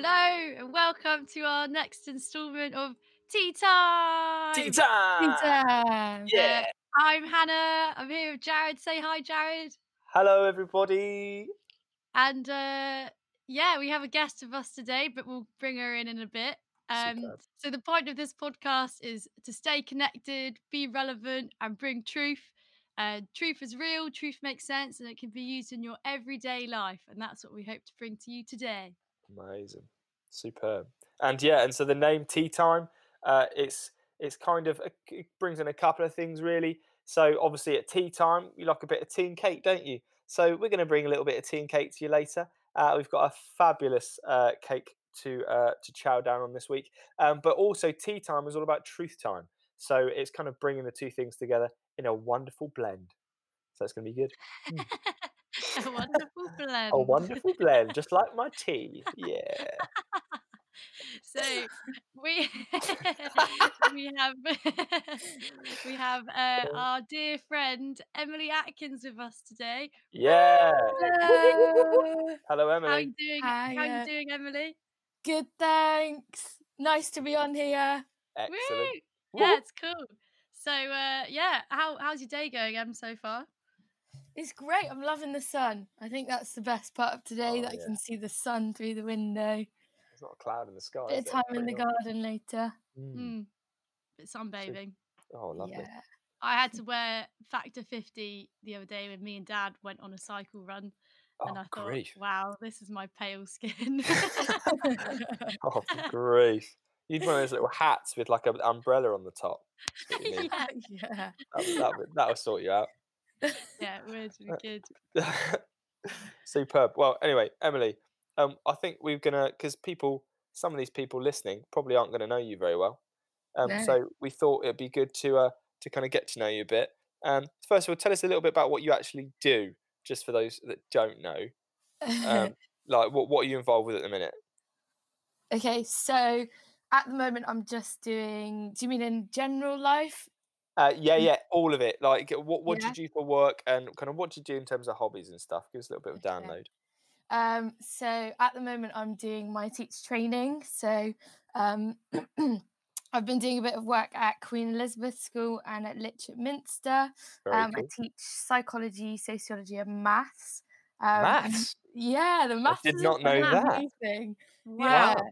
Hello and welcome to our next instalment of Tea Time. Tea time! Tea Time. Yeah. I'm Hannah. I'm here with Jared. Say hi, Jared. Hello, everybody. And uh, yeah, we have a guest with us today, but we'll bring her in in a bit. Um, so the point of this podcast is to stay connected, be relevant, and bring truth. Uh, truth is real. Truth makes sense, and it can be used in your everyday life. And that's what we hope to bring to you today. Amazing, superb, and yeah, and so the name Tea Time, uh, it's it's kind of a, it brings in a couple of things really. So obviously at tea time, you like a bit of tea and cake, don't you? So we're going to bring a little bit of tea and cake to you later. Uh, we've got a fabulous uh, cake to uh, to chow down on this week, um, but also tea time is all about truth time. So it's kind of bringing the two things together in a wonderful blend. So it's going to be good. a wonderful blend. A wonderful blend, just like my tea. Yeah. so we we have we have uh, our dear friend Emily Atkins with us today. Yeah. Hello. Hello, Emily. How Emily. you doing? How are you doing, Emily? Good, thanks. Nice to be on here. Excellent. Woo! Yeah, it's cool. So uh, yeah, how how's your day going, Em, so far? It's great. I'm loving the sun. I think that's the best part of today Oh, that I can see the sun through the window. There's not a cloud in the sky. Bit of time in the nice. garden later. Mm. Mm. Bit sunbathing. Oh, lovely. Yeah. I had to wear Factor 50 the other day when me and Dad went on a cycle run, Oh, and I thought, grief. wow, this is my pale skin. Oh, grief. You'd one of those little hats with like an umbrella on the top. That's what you need. yeah, yeah. That, that, would- that'll sort you out. Yeah, we're Uh, good. Superb. Well, anyway, Emily, um, I think we're gonna because people, some of these people listening probably aren't going to know you very well. Um, No. so we thought it'd be good to uh, to kind of get to know you a bit. Um, first of all, tell us a little bit about what you actually do, just for those that don't know. Um, like, what what are you involved with at the minute? okay, so at the moment I'm just doing. Do you mean in general life? Uh, yeah, Mm. yeah, all of it. Like, what what Yeah. do you do for work, and kind of what do you do in terms of hobbies and stuff? Give us a little bit of download. Um, so at the moment, I'm doing my teacher training. So um, I've been doing a bit of work at Queen Elizabeth School and at Lytchett Minster. Um, cool. I teach psychology, sociology, and maths. Um, Maths. Yeah, the maths. I did not know that. amazing. Wow. Yeah.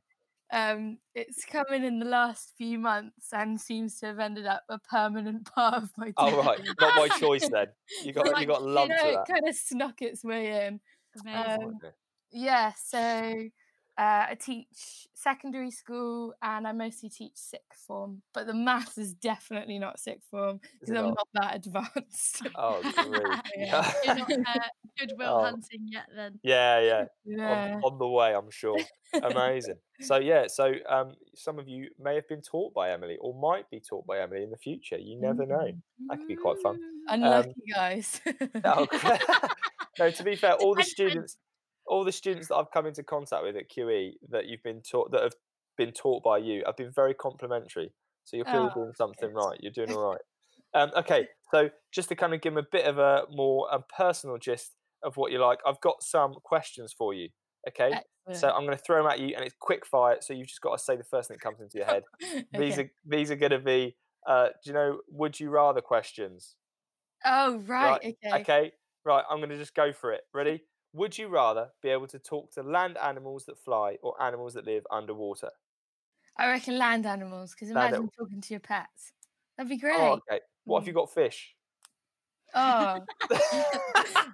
Um, it's come in in the last few months and seems to have ended up a permanent part of my. Oh teaching. right, not by choice then. You got Like, you got you lumped You know, to it that. kind of snuck its way in. Um, Okay. Yeah, so uh, I teach secondary school and I mostly teach sixth form, but the maths is definitely not sixth form because I'm not? not that advanced. Oh, grief. Yeah. You're not uh, Good Will Oh. hunting yet, then. yeah, yeah. yeah. On, on the way, I'm sure. Amazing. So yeah, so um, some of you may have been taught by Emily, or might be taught by Emily in the future. You never know. That could be quite fun. Mm. Unlucky guys. Oh, no, to be fair, all the students, all the students that I've come into contact with at QE that you've been taught that have been taught by you have been very complimentary. So you're clearly Oh, doing something good. right. You're doing all right. Um, okay, so just to kind of give them a bit of a more um, personal gist of what you like, I've got some questions for you. Okay, so I'm going to throw them at you, and it's quick fire. So you've just got to say the first thing that comes into your head. These are these are going to be, uh, do you know, would you rather questions? Oh right, okay. Okay, right. I'm going to just go for it. Ready? Would you rather be able to talk to land animals that fly or animals that live underwater? I reckon land animals because Land imagine talking to your pets. That'd be great. Oh, okay. What have you got? Fish. Oh,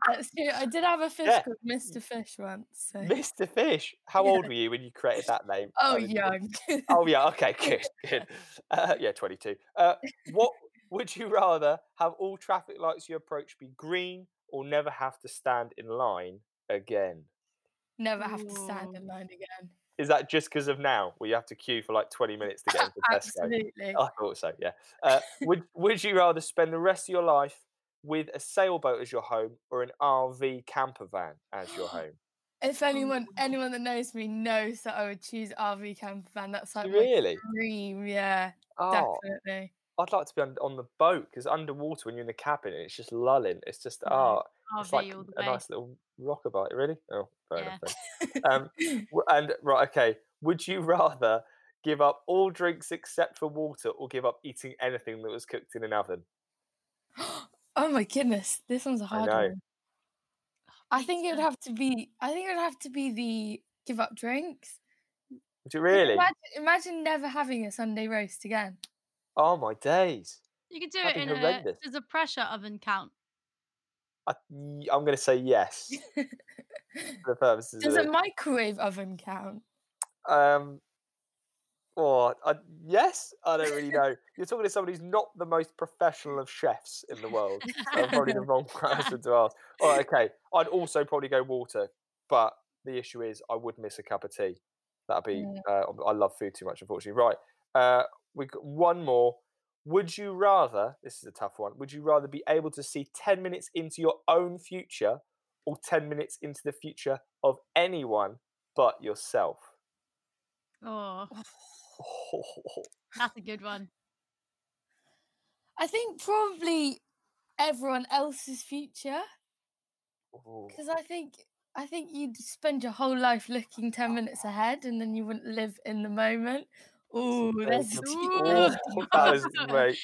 that's true. I did have a fish Yeah. called Mr. Fish once. So. Mr. Fish. How Yeah. old were you when you created that name? Oh, That was good. young. Oh yeah. Okay. Good. Good. Uh, yeah. Twenty-two. Uh, what would you rather have all traffic lights you approach be green or never have to stand in line again? Never have to stand in line again. Is that just because of now, where you have to queue for like twenty minutes to get into Tesco? Absolutely. I thought so. Yeah. Uh, would Would you rather spend the rest of your life with a sailboat as your home or an RV camper van as your home? If anyone anyone that knows me knows that I would choose RV camper van. That's like my Really? dream. Yeah, Oh, definitely. I'd like to be on, on the boat because underwater when you're in the cabin, it's just lulling. It's just No. oh, It's like RV all the a nice little rockabye. Really? Oh, fair Yeah. enough. Um, and right, okay. Would you rather give up all drinks except for water, or give up eating anything that was cooked in an oven? oh my goodness, this one's a I hard know. one. I think it would have to be. I think it would have to be the give up drinks. Would you really? Imagine, imagine never having a Sunday roast again. Oh my days! You could do That'd it in a. horrendous. Does a pressure oven count? I, am going to say yes for the purposes Does a this. microwave oven count? Um, or I, yes, I don't really know. You're talking to somebody who's not the most professional of chefs in the world. I'm probably the wrong person to ask. All right, okay. I'd also probably go water, but the issue is I would miss a cup of tea. That'd be. Yeah. Uh, I love food too much, unfortunately. Right. Uh, we got one more. Would you rather? This is a tough one. Would you rather be able to see ten minutes into your own future, or ten minutes into the future of anyone but yourself? Oh, that's a good one. I think probably everyone else's future oh. because I think I think you'd spend your whole life looking ten minutes ahead, and then you wouldn't live in the moment. Oh, very that's good. Ooh. that's Oh, deep. that was great.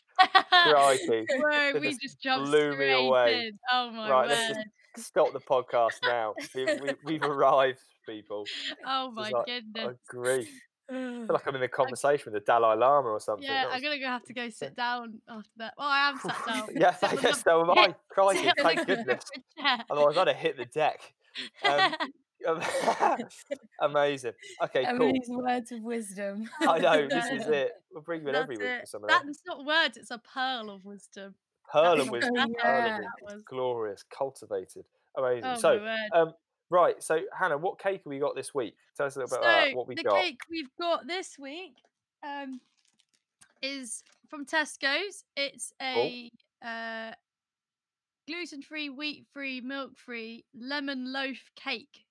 Crikey. Whoa, That we just just jumped blew me away. in. Oh my Right, word! let's just stop the podcast now. We, we, we've arrived, people. Oh my is like goodness! a grief. I feel like I'm in a conversation with the Dalai Lama or something. Yeah, I'm gonna go have to go sit down after that. Well, I am sat down. yeah, the- yes, so am I. Crikey, thank goodness. Otherwise, I'd have hit the deck. Um, Amazing. Okay, cool. Emily's words of wisdom. I know, this is it. We'll bring you in That's every week it. for some of that. That's not words; it's a pearl of wisdom. Pearl That's and wisdom. Yeah. Pearl what wisdom. was. Glorious, cultivated. Amazing. Oh so, um, right. So, Hannah, what cake have we got this week? Tell us a little so bit about what we the got. The cake we've got this week um, is from Tesco's. It's a uh, gluten-free, wheat-free, milk-free lemon loaf cake.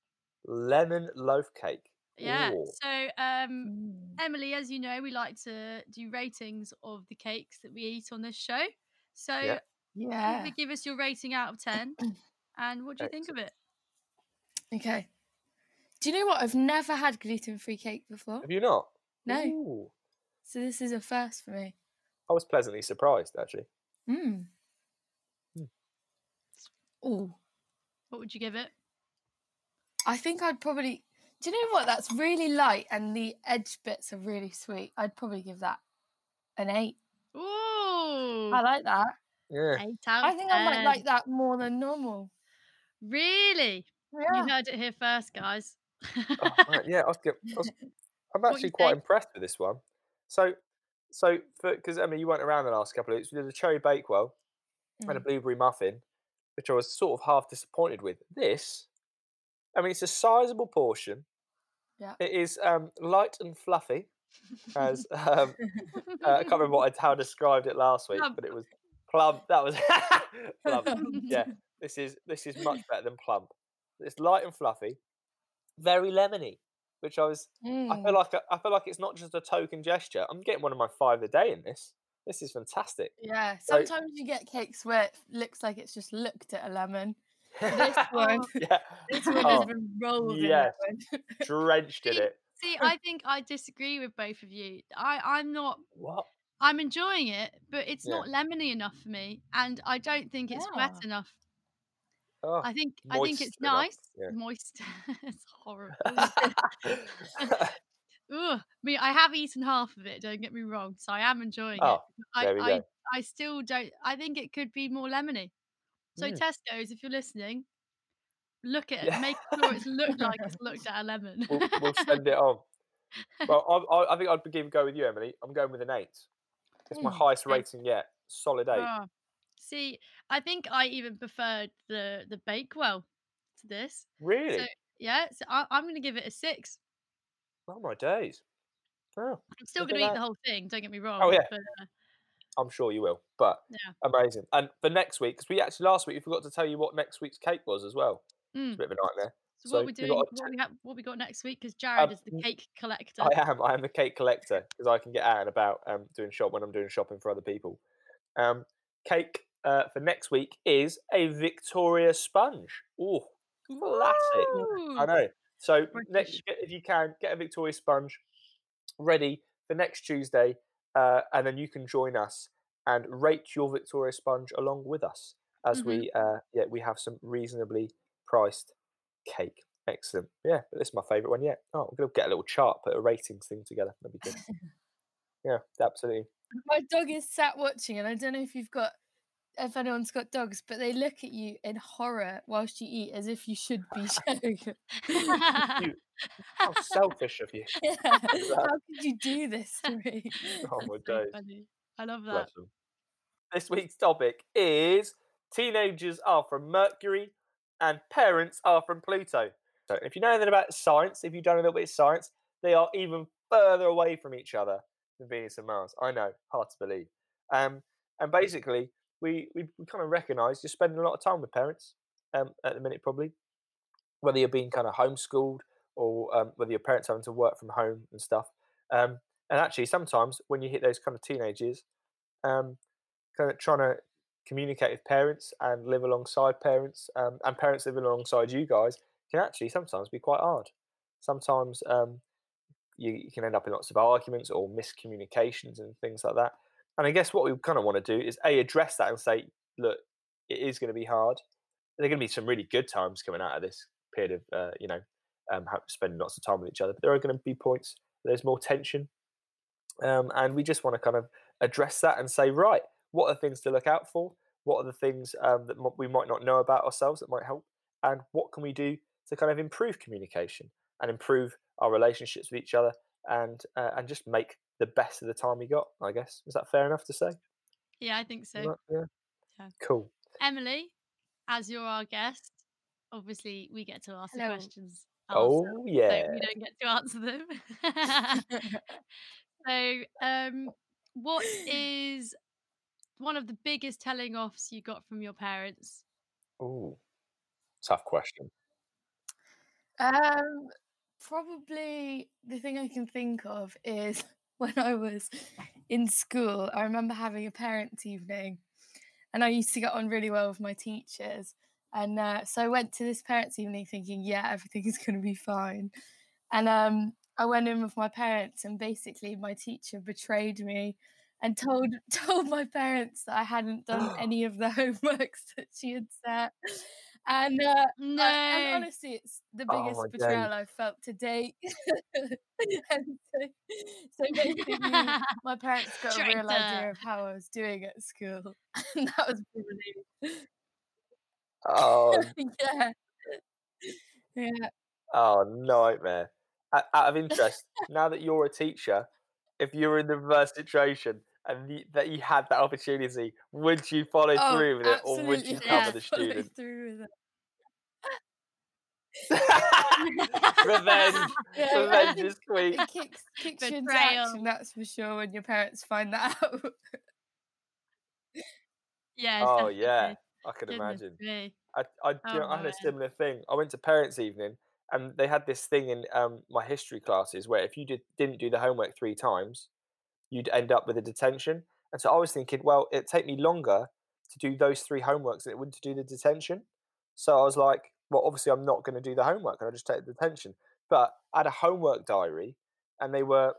Lemon loaf cake. Yeah. Ooh. So um, Mm. Emily, as you know, we like to do ratings of the cakes that we eat on this show. So Yeah. Yeah. maybe give us your rating out of 10 and what do you think of it? Okay. Do you know what? I've never had gluten free cake before. Have you not? No. Ooh. So this is a first for me. I was pleasantly surprised, actually. Mm. Hmm. Oh, What would you give it? I think I'd probably. Do you know what? That's really light and the edge bits are really sweet. I'd probably give that an eight. Ooh, I like that. Yeah. eight out I of think I might like that more than normal. Really? Yeah. You heard it here first, guys. Oh, yeah, I was, get- I was, I'm actually quite think? impressed with this one. So, so because Emma, you weren't around the last couple of weeks. We did a cherry bakewell and a Mm. blueberry muffin, which I was sort of half disappointed with. This, I mean, it's a sizable portion. Yeah. It is um, light and fluffy, as um, uh, I can't remember what I, how I described it last week, Plump. but it was plump. That was plump. Yeah, this is this is much better than plump. It's light and fluffy, very lemony, which I was. I Mm. feel like I feel like it's not just a token gesture. I'm getting one of my five a day in this. This is fantastic. Yeah. So- Sometimes you get cakes where it looks like it's just looked at a lemon. This one, yeah, this one Oh, has been rolled yes. in drenched in it. See, I think I disagree with both of you. I, I'm not What? I'm enjoying it, but it's Yeah. not lemony enough for me, and I don't think it's wet enough. Oh. I think I think it's enough, nice, yeah. moist. it's horrible. Ugh. I mean, I have eaten half of it. Don't get me wrong, so I am enjoying Oh, it. I, I. I still don't. I think it could be more lemony. So Mm. Tesco's, if you're listening, look at it. Yeah. Make sure it's looked like it's looked at a lemon. we'll, we'll send it on. Well, I, I, I think I'd give go with you, Emily. I'm going with an eight. It's my highest rating yet. Solid eight. Ah, see, I think I even preferred the the Bakewell to this. really? So yeah, so I, I'm going to give it a six. oh my days. Oh, I'm still going to eat that. the whole thing. Don't get me wrong. Oh, yeah. But, uh, I'm sure you will. But Yeah. amazing. And for next week, because we actually last week we forgot to tell you what next week's cake was as well. It's mm. a bit of a nightmare. So, So what we we doing? What we, have, what we got next week? Because Jared is the cake collector. I am. I am the cake collector because I can get out and about um, doing shop when I'm doing shopping for other people. Um, cake uh, for next week is a Victoria sponge. Oh, classic! I know. So next, if you can, get a Victoria sponge ready for next Tuesday, uh, and then you can join us and rate your Victoria sponge along with us as Mhm. we uh, yeah we have some reasonably priced cake. Excellent. Yeah, but this is my favourite one yet. Oh, I'm gonna get a little chart, put a ratings thing together. That'd be good. yeah, absolutely. My dog is sat watching, and I don't know if you've got, if anyone's got dogs, but they look at you in horror whilst you eat, as if you should be showing. You- How selfish of you. yeah. How could you do this to me? Oh my So days. funny. I love that. This week's topic is teenagers are from Mercury and parents are from Pluto. So if you know anything about science, if you've done a little bit of science, they are even further away from each other than Venus and Mars. I know, hard to believe. Um, and basically, we, we, we kind of recognise you're spending a lot of time with parents um, at the minute, probably. Whether you're being kind of homeschooled or um, whether your parents are having to work from home and stuff. Um, and actually, sometimes when you hit those kind of teenage years, um, kind of trying to communicate with parents and live alongside parents um, and parents living alongside you guys can actually sometimes be quite hard. Sometimes um, you, you can end up in lots of arguments or miscommunications and things like that. And I guess what we kind of want to do is a address that and say, look, it is going to be hard. There are going to be some really good times coming out of this period of uh, you know um, spending lots of time with each other. But there are going to be points there's more tension, um, and we just want to kind of address that and say, right, what are the things to look out for? What are the things um, that we might not know about ourselves that might help? And what can we do to kind of improve communication and improve our relationships with each other and uh, and just make the best of the time we got? I guess is that fair enough to say? Yeah, I think so. Is that- yeah. Yeah. Cool. Emily, as you're our guest, obviously we get to ask the Hello. questions. Oh ourselves, yeah. So we don't get to answer them. so, um, what is one of the biggest telling offs you got from your parents? Oh, tough question. Um, probably the thing I can think of is when I was in school. I remember having a parents' evening, and I used to get on really well with my teachers. And uh, so I went to this parents' evening thinking, yeah, everything is going to be fine. And um, I went in with my parents, and basically my teacher betrayed me and told told my parents that I hadn't done any of the homeworks that she had set. And uh, No. uh, and honestly, it's the Oh biggest my betrayal. I've felt to date. and so, so basically, my parents got a real idea of how I was doing at school, and that was probably Oh, yeah, yeah. oh, nightmare. Out out of interest, now that you're a teacher, if you were in the reverse situation and you, that you had that opportunity, would you follow Oh, through with it, or would you absolutely, yeah, cover the follow student? through with it. Revenge, Yeah, revenge is sweet. It kicks kicks you into Betrayal. action, that's for sure. When your parents find that out. yes. Oh yeah. I can Goodness imagine. me. I, I, do you know, Oh, I had a similar thing. I went to parents' evening, and they had this thing in um, my history classes where if you did didn't do the homework three times, you'd end up with a detention. And so I was thinking, well, it'd take me longer to do those three homeworks than it would to do the detention. So I was like, well, obviously I'm not going to do the homework, and I'll just take the detention. But I had a homework diary, and they were.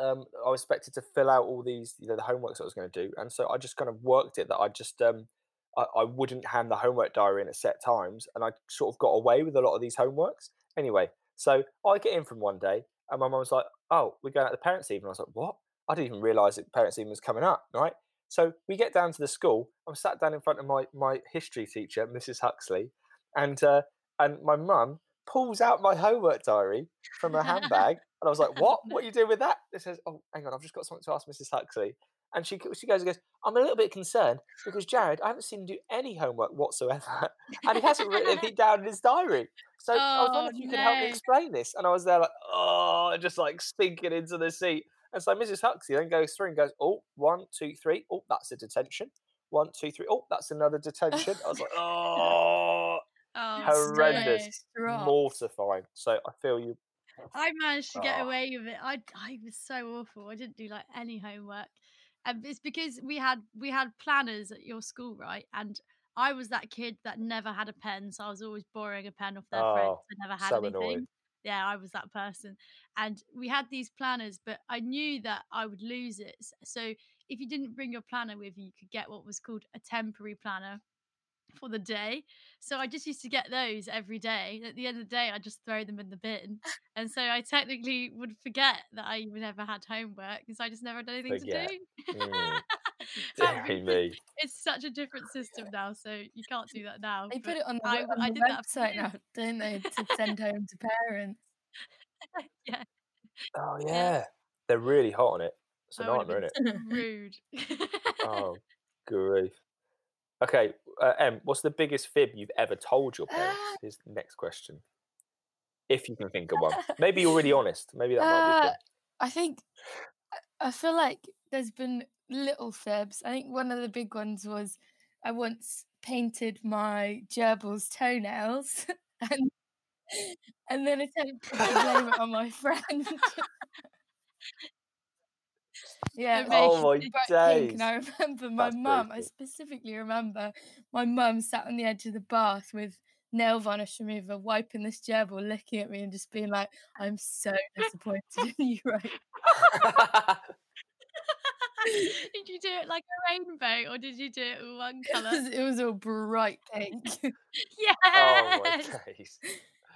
Um, I was expected to fill out all these, you know, the homeworks I was going to do, and so I just kind of worked it that I just um, I, I wouldn't hand the homework diary in at set times, and I sort of got away with a lot of these homeworks. Anyway, so I get in from one day, and my mum was like, "Oh, we're going out to the parents' evening." I was like, "What?" I didn't even realise that parents' evening was coming up. Right, so we get down to the school. I'm sat down in front of my my history teacher, Mrs. Huxley, and uh, and my mum pulls out my homework diary from her handbag, and I was like, "What? What are you doing with that?" It says, "Oh, hang on, I've just got something to ask Mrs. Huxley." And she she goes and goes, I'm a little bit concerned because Jared, I haven't seen him do any homework whatsoever, and he hasn't written anything down in his diary. So I was Oh, wondering if you could help me explain this. And I was there like, oh, just like sinking into the seat. And so Mrs. Huxley then goes through and goes, oh, one, two, three. Oh, that's a detention. One, two, three. Oh, that's another detention. I was like, oh, Oh, horrendous, no. Mortifying. So I feel you. I managed to get Oh. away with it. I I was so awful. I didn't do like any homework. Um, it's because we had we had planners at your school, right? And I was that kid that never had a pen, so I was always borrowing a pen off their friends. Oh, I never had so anything. annoyed. Yeah, I was that person. And we had these planners, but I knew that I would lose it. So if you didn't bring your planner with you, you could get what was called a temporary planner for the day. So I just used to get those every day. At the end of the day, I just throw them in the bin. And so I technically would forget that I even ever had homework because I just never had anything Forget. to do. Mm, But Deary we- me. it's such a different system now, so you can't do that now. They put it on the, I we- w- on I the did website years. now, don't they, to send home to parents? yeah, Oh Yeah. yeah, they're really hot on it. It's a I nightmare, isn't it? rude. Oh, grief. Okay, uh, Em, what's the biggest fib you've ever told your parents? Ah. Is the next question. If you can think of one, maybe you're really honest. Maybe that might be a Uh. I think I feel like there's been little fibs. I think one of the big ones was I once painted my gerbil's toenails and and then attempted to blame it on my friend. yeah, Oh my days. and I remember my That's mum. I specifically remember my mum sat on the edge of the bath with nail varnish remover, wiping this gerbil, looking at me, and just being like, "I'm so disappointed in you right did you do it like a rainbow or did you do it one It colour? was, it was all bright pink. yes. oh my days.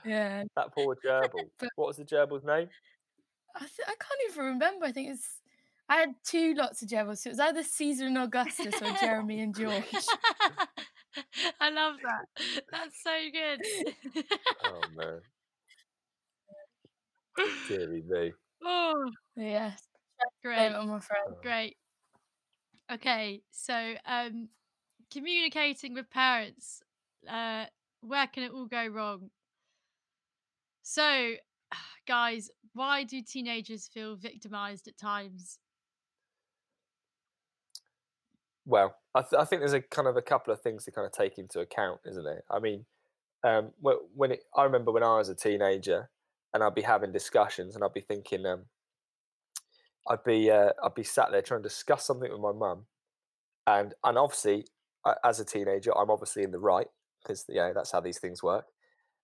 yeah. That poor gerbil. But- What was the gerbil's name? I, th- I can't even remember. I think it's. I had two lots of gerbils. So it was either Caesar and Augustus or Jeremy and George. I love that. That's so good. Oh man, dearie me. oh, Yes. Great. it on my friend. Oh. Great. Okay, so um communicating with parents, uh where can it all go wrong? So, guys, why do teenagers feel victimized at times? Well, I, th- I think there's a kind of a couple of things to kind of take into account, isn't there? I mean, um, when it, I remember when I was a teenager, and I'd be having discussions, and I'd be thinking, um, I'd be uh, I'd be sat there trying to discuss something with my mum, and and obviously, as a teenager, I'm obviously in the right because you know that's how these things work,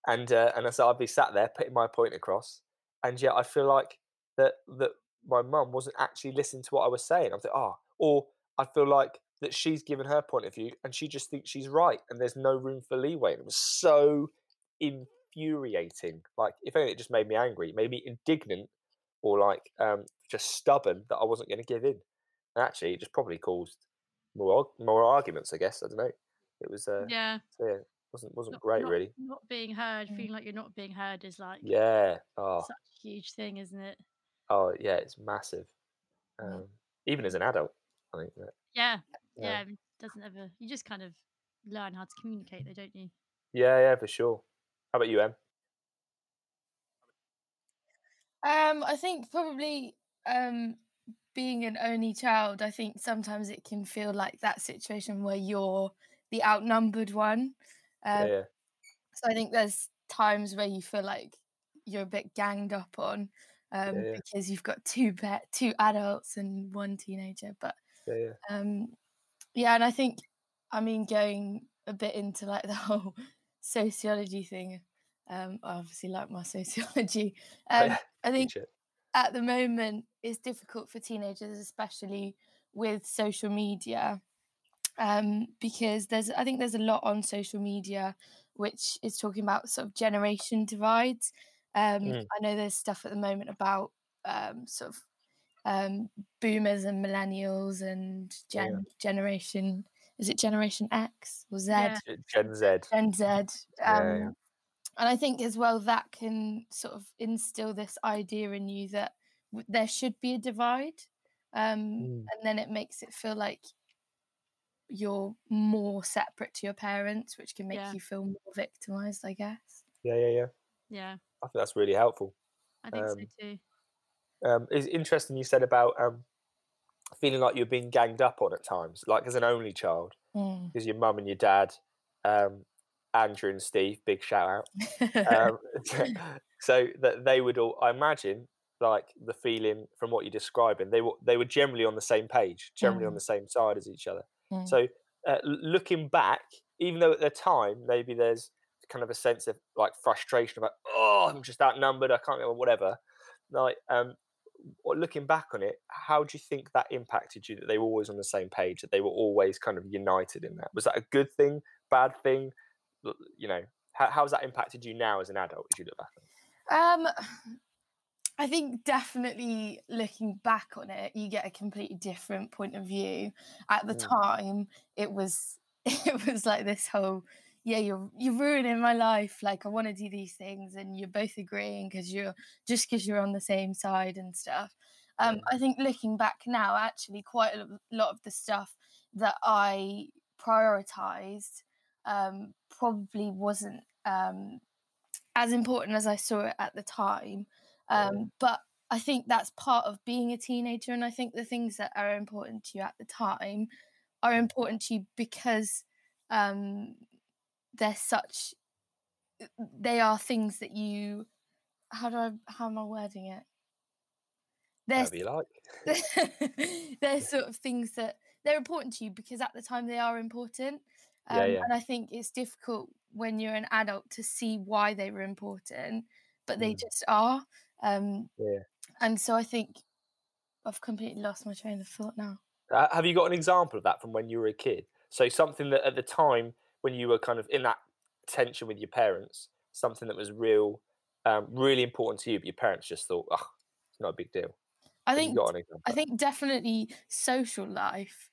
and uh, and so I'd be sat there putting my point across, and yet I feel like that that my mum wasn't actually listening to what I was saying. I was like, oh, or I feel like that she's given her point of view and she just thinks she's right and there's no room for leeway. And it was so infuriating. Like, if anything, it just made me angry, it made me indignant or like um, just stubborn that I wasn't going to give in. And actually, it just probably caused more more arguments, I guess. I don't know. It was, uh, Yeah. so yeah, wasn't wasn't not- great, not- really. Not being heard, Mm. feeling like you're not being heard is like Yeah. Oh, such a huge thing, isn't it? oh, yeah. It's massive. Um, even as an adult, I think. That, Yeah. Yeah. Yeah. it doesn't ever you just kind of learn how to communicate though, don't you? yeah, yeah, for sure. How about you, Em? Um, I think probably um being an only child, I think sometimes it can feel like that situation where you're the outnumbered one. Um, yeah, So I think there's times where you feel like you're a bit ganged up on um, yeah. because you've got two pe- two adults and one teenager. But yeah, yeah. um, yeah, and I think I mean going a bit into like the whole sociology thing. Um, I obviously like my sociology. Um, yeah. I think at the moment it's difficult for teenagers, especially with social media, um, because there's I think there's a lot on social media which is talking about sort of generation divides. Um, Mm. I know there's stuff at the moment about um, sort of um, boomers and millennials and Yeah. generation. Is it Generation X or Z? Yeah. Gen Z. Gen Z. Um, Yeah, yeah. And I think as well that can sort of instill this idea in you that w- there should be a divide. Um, Mm. And then it makes it feel like you're more separate to your parents, which can make Yeah. you feel more victimized, I guess. Yeah, yeah, yeah. Yeah. I think that's really helpful. I think so Um, too. Um, it's interesting you said about um, feeling like you're being ganged up on at times, like as an only child, Mm. because your mum and your dad, um, Andrew and Steve, big shout out. Um, so that they would all, I imagine, like the feeling from what you're describing. They were they were generally on the same page, generally on Mm. the same side as each other. Mm. So uh, looking back, even though at the time maybe there's kind of a sense of like frustration about oh I'm just outnumbered, I can't or whatever. Like um, looking back on it, how do you think that impacted you that they were always on the same page, that they were always kind of united in that? Was that a good thing, bad thing? You know, how how's that impacted you now as an adult as you look back? On it? Um, I think definitely looking back on it, you get a completely different point of view. At the Mm. time, it was it was like this whole, yeah, you're you're ruining my life. Like I want to do these things, and you're both agreeing because you're just because you're on the same side and stuff. Um, I think looking back now, actually, quite a lot of the stuff that I prioritized um, probably wasn't um, as important as I saw it at the time. Um, but I think that's part of being a teenager. And I think the things that are important to you at the time are important to you because um, they're such, they are things that you, how do I, how am I wording it? They're like. they're sort of things that they're important to you because at the time they are important. Um, Yeah, yeah. And I think it's difficult when you're an adult to see why they were important, but they Mm. just are. Um, Yeah. And so I think I've completely lost my train of thought now. Uh, have you got an example of that from when you were a kid? So something that at the time when you were kind of in that tension with your parents, something that was real, um, really important to you, but your parents just thought, oh, it's not a big deal. I think got an example? I think definitely social life.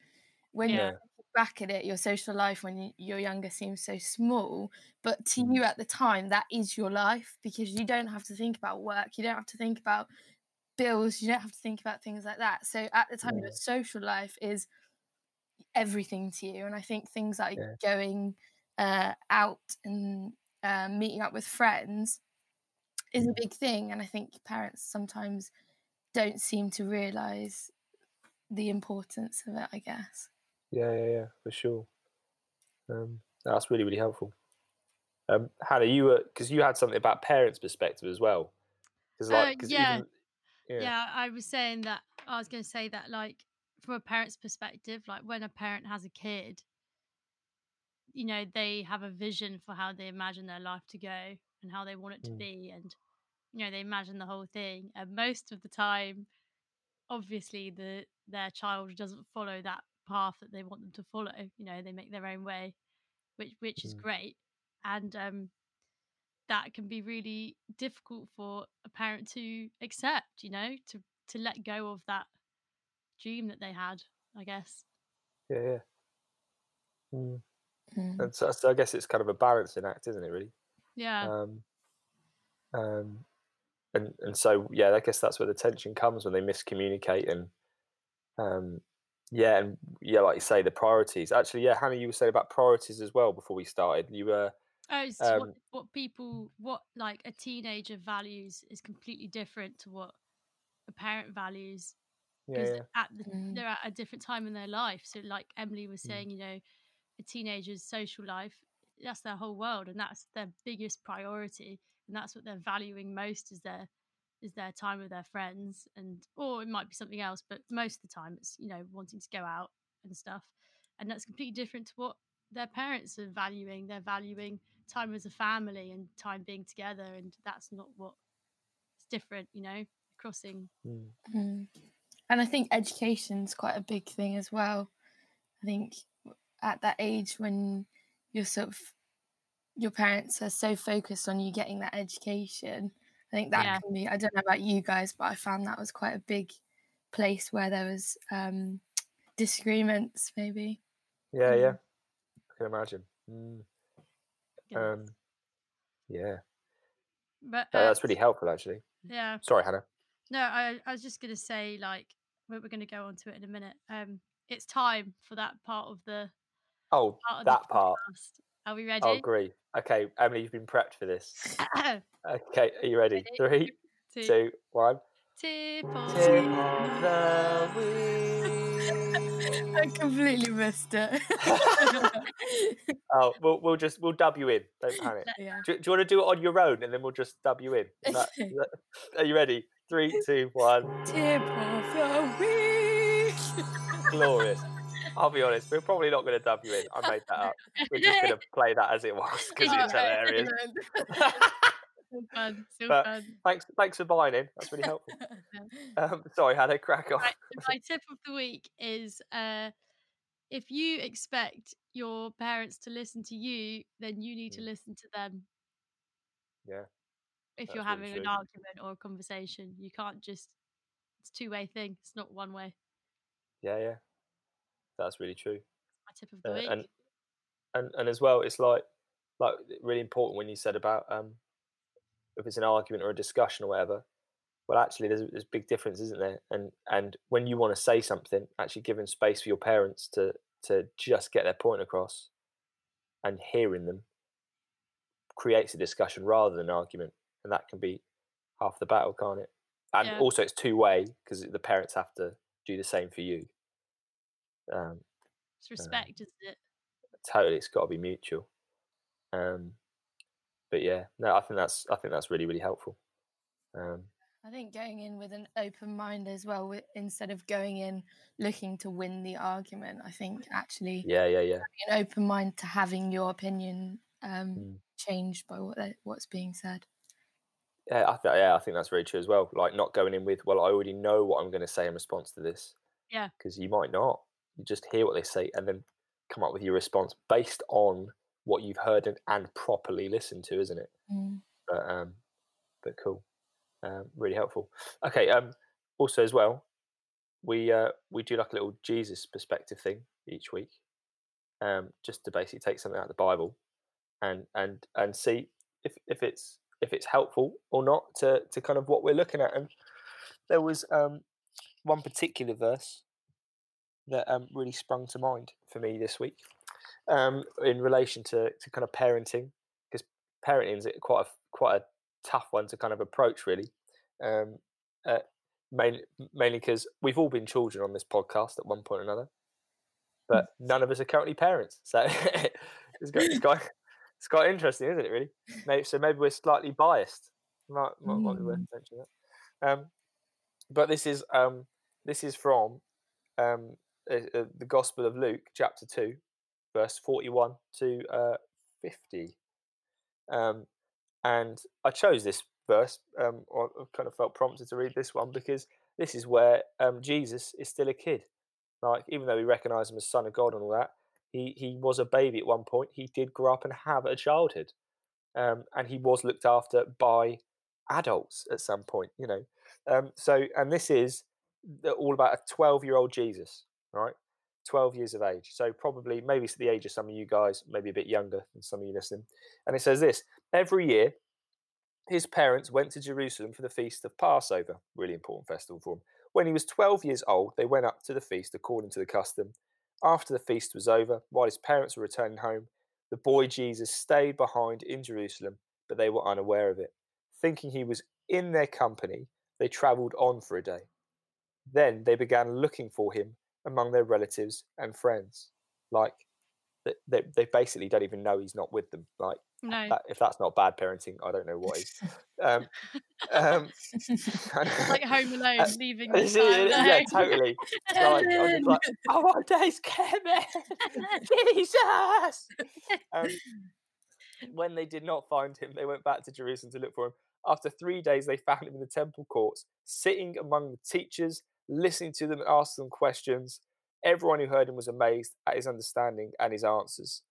When Yeah. Back at it, your social life when you- you're younger seems so small, but to Mm. you at the time, that is your life because you don't have to think about work, you don't have to think about bills, you don't have to think about things like that. So at the time, your social life is everything to you, and I think things like Yeah. going uh, out and uh, meeting up with friends is a big thing, and I think parents sometimes don't seem to realize the importance of it. I guess. Yeah, yeah, yeah, for sure. Um, that's really, really helpful. Um, Hannah, you were because you had something about parents' perspective as well. Because Uh, like, 'cause yeah. even, yeah, yeah i was saying that i was going to say that like from a parent's perspective like when a parent has a kid you know they have a vision for how they imagine their life to go and how they want it to Mm. be and you know they imagine the whole thing and most of the time obviously the their child doesn't follow that path that they want them to follow you know they make their own way which which is Mm. great and um that can be really difficult for a parent to accept you know to to let go of that dream that they had i guess yeah, yeah. Mm. Mm. And so, so I guess it's kind of a balancing act, isn't it? Really. yeah Um, um, and and so yeah, I guess that's where the tension comes when they miscommunicate and um, yeah, and yeah, like you say, the priorities. Actually, yeah, Hannah, you were saying about priorities as well before we started. You were oh it's what, um, what people what like a teenager values is completely different to what a parent values yeah, because yeah, at the, Mm. they're at a different time in their life so like emily was Mm. saying you know a teenager's social life that's their whole world and that's their biggest priority and that's what they're valuing most is their is their time with their friends and or it might be something else but most of the time it's you know wanting to go out and stuff and that's completely different to what their parents are valuing they're valuing time as a family and time being together and that's not what it's different you know crossing mm, Mm. And I think education's quite a big thing as well. I think at that age when you're sort of your parents are so focused on you getting that education, I think that Yeah. can be I don't know about you guys, but I found that was quite a big place where there was um disagreements maybe. yeah, yeah. Mm. I can imagine. Mm, goodness. um, yeah, but Uh, uh, that's really helpful, actually. yeah Sorry, Hannah. No, I, I was just going to say, like, we're, we're going to go on to it in a minute. Um, it's time for that part of the Oh, part of that part. Are we oh, ready? I agree. Okay, Emily, you've been prepped for this. Okay, are you ready? Ready? Three, Two, two, one. tip of Tip the- of the I completely missed it. Oh, we'll we'll just we'll dub you in. Don't panic. yeah. Do, do you want to do it on your own and then we'll just dub you in? Is that- is that- are you ready? Three, two, one. Tip of the week. Glorious. I'll be honest, we're probably not going to dub you in. I made that up. We're just going to play that as it was because it's hilarious. So fun. So But- fun. thanks, thanks for buying in. That's really helpful. Um, sorry, Hannah, crack on. Right, my tip of the week is uh, if you expect your parents to listen to you, then you need to Mm. listen to them. Yeah, If you're having an argument or a conversation, you can't just. It's a two way thing. It's not one way. Yeah, yeah. That's really true. My tip of the Uh, week. and and and as well, it's like like really important when you said about um if it's an argument or a discussion or whatever. Well, actually, there's there's big difference, isn't there? And and when you want to say something, actually giving space for your parents to to just get their point across, and hearing them creates a discussion rather than an argument, and that can be half the battle, can't it? And Yeah. also, it's two way because the parents have to do the same for you. Um, it's respect, isn't it? totally it's got to be mutual um but yeah no i think that's i think that's really really helpful um I think going in with an open mind as well, instead of going in looking to win the argument, I think actually yeah yeah yeah an open mind to having your opinion um, Mm. changed by what what's being said. yeah I, th- yeah I think that's very true as well like not going in with well i already know what i'm going to say in response to this Yeah. because you might not you just hear what they say and then come up with your response based on what you've heard and, and properly listened to isn't it? Mm. but um but cool. Um really helpful. Okay um also as well we uh we do like a little jesus perspective thing each week um just to basically take something out of the bible and and and see if if it's if it's helpful or not to to kind of what we're looking at. And there was um one particular verse that um really sprung to mind for me this week um in relation to to kind of parenting because parenting is quite a quite a tough one to kind of approach really um uh, mainly mainly because we've all been children on this podcast at one point or another but none of us are currently parents so it's, got, it's, quite, it's quite interesting isn't it really maybe, so maybe we're slightly biased might, might, might be worth Mm. mentioning that um but this is um this is from um uh, uh, the gospel of luke chapter 2 verse 41 to uh 50 um and I chose this verse, um, I kind of felt prompted to read this one because this is where um, Jesus is still a kid. Like, even though we recognise him as Son of God and all that, he he was a baby at one point. He did grow up and have a childhood, um, and he was looked after by adults at some point. You know, um, so and this is all about a twelve-year-old Jesus, right? 12 years of age. So probably maybe it's the age of some of you guys, maybe a bit younger than some of you listening. And it says this every year, his parents went to Jerusalem for the feast of Passover, really important festival for him. When he was 12 years old, they went up to the feast according to the custom. After the feast was over, while his parents were returning home, the boy Jesus stayed behind in Jerusalem, but they were unaware of it. Thinking he was in their company, they travelled on for a day. Then they began looking for him among their relatives and friends. Like, they, they, basically don't even know he's not with them. Like, No. that, if that's not bad parenting, I don't know what is. Um, um, like Home Alone, Uh, leaving it- yeah, totally. Like, I'm just like, oh my days, Kevin, Jesus. Um, when they did not find him, they went back to Jerusalem to look for him. After three days, they found him in the temple courts, sitting among the teachers, listening to them asking them questions. Everyone who heard him was amazed at his understanding and his answers.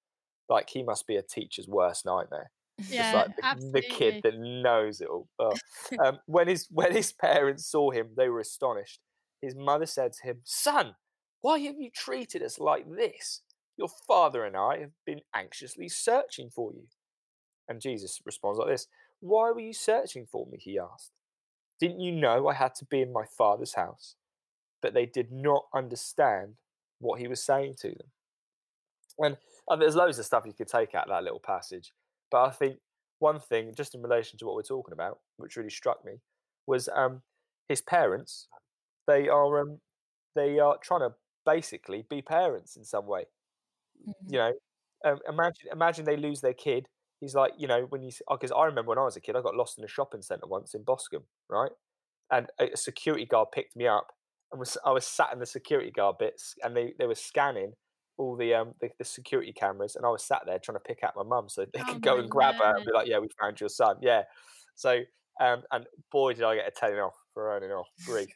Like he must be a teacher's worst nightmare. Yeah, Just like the, the kid that knows it all. Oh. Um, when his when his parents saw him, they were astonished. His mother said to him, "Son, why have you treated us like this? Your father and I have been anxiously searching for you." And Jesus responds like this: "Why were you searching for me?" He asked. "Didn't you know I had to be in my father's house?" But they did not understand what he was saying to them. And uh, there's loads of stuff you could take out of that little passage. But I think one thing, just in relation to what we're talking about, which really struck me, was um, his parents. They are um, they are trying to basically be parents in some way. Mhm. You know, um, imagine imagine they lose their kid. He's like, you know, when you because I remember when I was a kid, I got lost in a shopping centre once in Boscombe, right? and a security guard picked me up, and was I was sat in the security guard bits, and they they were scanning all the um the, the security cameras, and I was sat there trying to pick out my mum so they Oh could go and grab her and be like, "Yeah, we found your son." Yeah, so um and boy did I get a telling off for running off grief,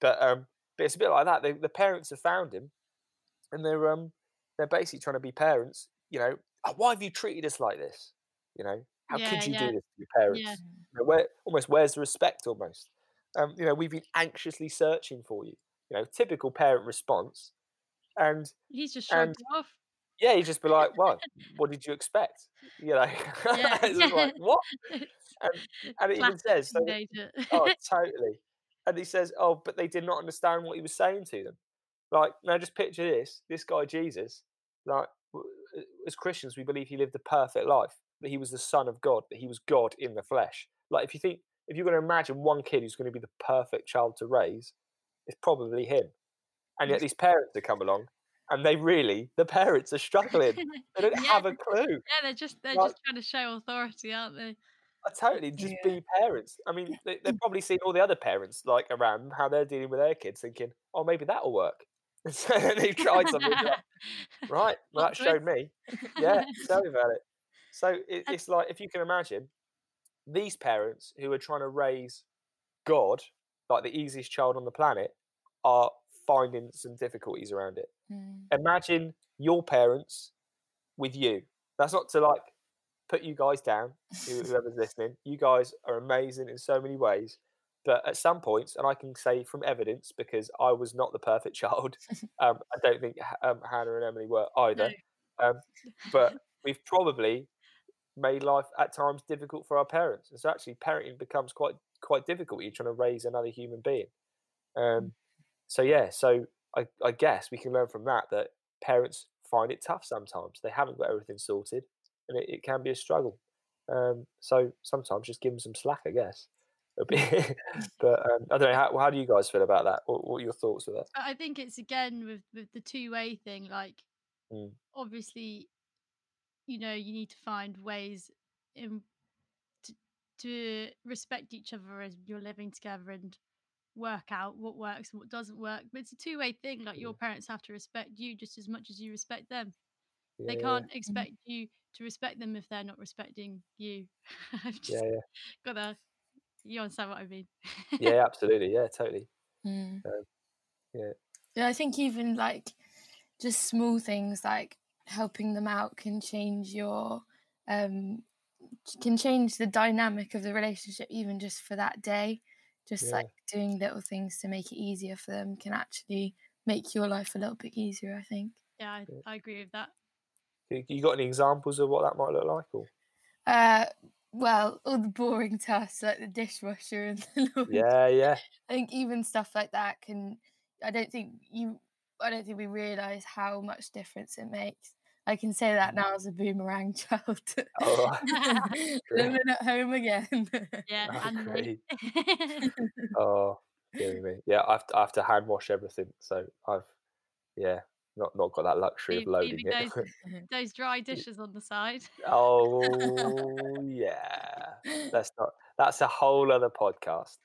but um but it's a bit like that. The, the parents have found him, and they're um they're basically trying to be parents. You know, "Oh, why have you treated us like this? You know, how Yeah, could you yeah, do this to your parents? yeah. You know, where almost where's the respect almost? Um, you know, we've been anxiously searching for you. You know, typical parent response. And He's just shrugged And- off. yeah, you just be like, "Well, what did you expect?" You know, Yeah. like what? And it even says, so- Oh, totally. And he says, "Oh, but they did not understand what he was saying to them." Like, now just picture this: this guy Jesus, like, uh, as Christians, we believe he lived a perfect life, that he was the Son of God, that he was God in the flesh. Like, if you think, if you're going to imagine one kid who's going to be the perfect child to raise, it's probably him. And yet these parents have come along, and they really, the parents are struggling. They don't Yeah. have a clue. Yeah, they're just they're Like- just trying to show authority, aren't they? I totally just Yeah. be parents. I mean, they, they've probably seen all the other parents like around how they're dealing with their kids, thinking, "Oh, maybe that'll work." And so they've tried something. like, right, well, that showed me. Yeah, tell me about it. So it, it's like if you can imagine these parents who are trying to raise God, like the easiest child on the planet, are finding some difficulties around it. Mm. Imagine your parents with you. That's not to like put you guys down, whoever's listening. You guys are amazing in so many ways. But at some points, and I can say from evidence because I was not the perfect child. Um, I don't think um, Hannah and Emily were either. Um, but we've probably made life at times difficult for our parents. And so actually, parenting becomes quite quite difficult. You're trying to raise another human being. Um, so yeah, so I, I guess we can learn from that that parents find it tough sometimes. They haven't got everything sorted, and it, it can be a struggle. Um, so sometimes just give them some slack, I guess. But um, I don't know. How, how do you guys feel about that? What, what are your thoughts with that? I think it's again with with the two way thing. Like, Mm. obviously, you know, you need to find ways in to, to respect each other as you're living together and work out what works and what doesn't work. But it's a two way thing. Like your parents have to respect you just as much as you respect them. Yeah, They can't expect you to respect them if they're not respecting you. I've just Yeah, yeah, gotta. You understand what I mean? yeah, yeah, absolutely. Yeah, totally. Mm. Um, yeah. Yeah, I think even like just small things like helping them out can change your um can change the dynamic of the relationship even just for that day. Just Yeah. like doing little things to make it easier for them can actually make your life a little bit easier, I think. Yeah, I, I agree with that. You, you got any examples of what that might look like? Or Uh well, all the boring tasks like the dishwasher and the laundry. yeah, yeah, I think even stuff like that can. I don't think you. I don't think we realise how much difference it makes. I can say that now as a boomerang child. Oh. Living at home again. Yeah, Oh, and me. oh, killing me. Yeah, I have, to, I have to hand wash everything, so I've yeah, not not got that luxury Leave- of loading leaving it. Those dry dishes on the side. oh yeah, that's not. That's a whole other podcast.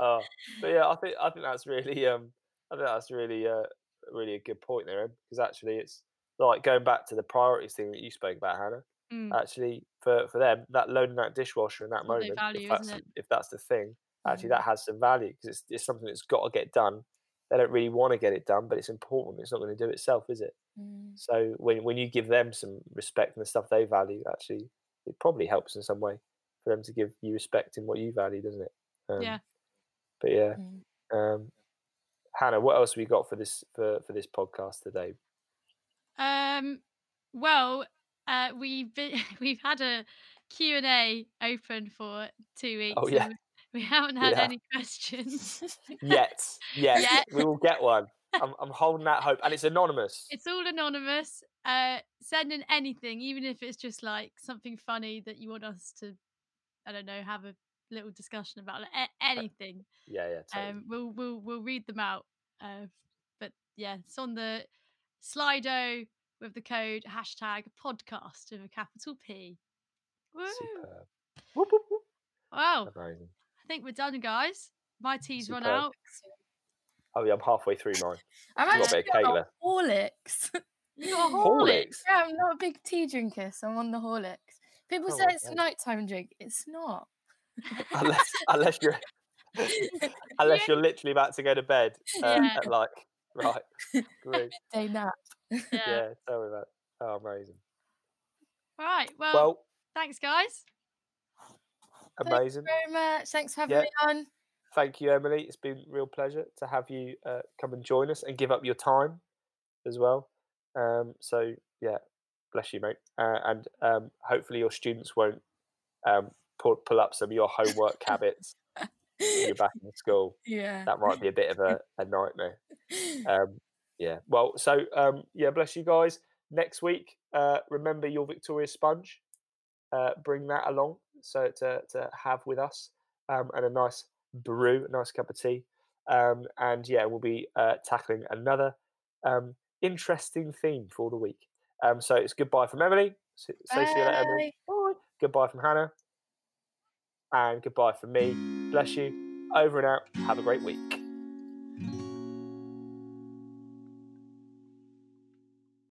Oh, but yeah, I think I think that's really um, I think that's really uh, really a good point there, because actually it's like going back to the priorities thing that you spoke about, Hannah. Mm. Actually, for for them, that loading that dishwasher in that they moment, value, if that's if that's the thing, actually Mm. that has some value because it's it's something that's got to get done. They don't really want to get it done, but it's important. It's not going to do itself, is it? Mm. So when when you give them some respect and the stuff they value, actually, it probably helps in some way for them to give you respect in what you value, doesn't it? Um, Yeah. But yeah, Mm. um, Hannah, what else have we got for this for for this podcast today? Um, well, uh, we've been, we've had a Q and A open for two weeks. Oh, yeah. we haven't had Yeah. any questions. Yet, yet, Yet. we will get one. I'm I'm holding that hope, and it's anonymous. It's all anonymous. Uh, send in anything, even if it's just like something funny that you want us to, I don't know, have a little discussion about. Like, a- anything. yeah, yeah, totally. Um, we'll we'll we'll read them out. Uh, but yeah, it's on the Slido with the code hashtag podcast with a capital P. Woo! Superb. Whoop, whoop, whoop. Wow. Amazing. I think we're done, guys. My tea's run out. Oh yeah, I'm halfway through mine. I'm got a actually bit of cake on left. Horlicks. You got a Horlicks? Horlicks. yeah, I'm not a big tea drinker, so I'm on the Horlicks. People Oh say my it's a nighttime drink. It's not. Unless unless you're unless you're literally about to go to bed uh, Yeah. at like right. Great. Day nap. Yeah. Yeah, tell me about. Oh, amazing. Right. Well, Well, thanks, guys. amazing. Thank Very much. Thanks for having Yeah. me on. Thank you, Emily. It's been a real pleasure to have you uh, come and join us and give up your time as well. Um, so yeah, bless you, mate. Uh, and um, hopefully your students won't um, pull, pull up some of your homework habits when you're back in school. yeah. That might be a bit of a, a nightmare. Um, yeah. Well, so um, yeah, bless you guys. Next week, uh, remember your Victoria sponge. Uh, bring that along so to to have with us, um, and a nice brew, a nice cup of tea. Um, and yeah, we'll be uh, tackling another um, interesting theme for the week. Um, so it's goodbye from Emily. Say say see you later, Emily. Bye. Goodbye from Hannah. And goodbye from me. Bless you. Over and out. Have a great week.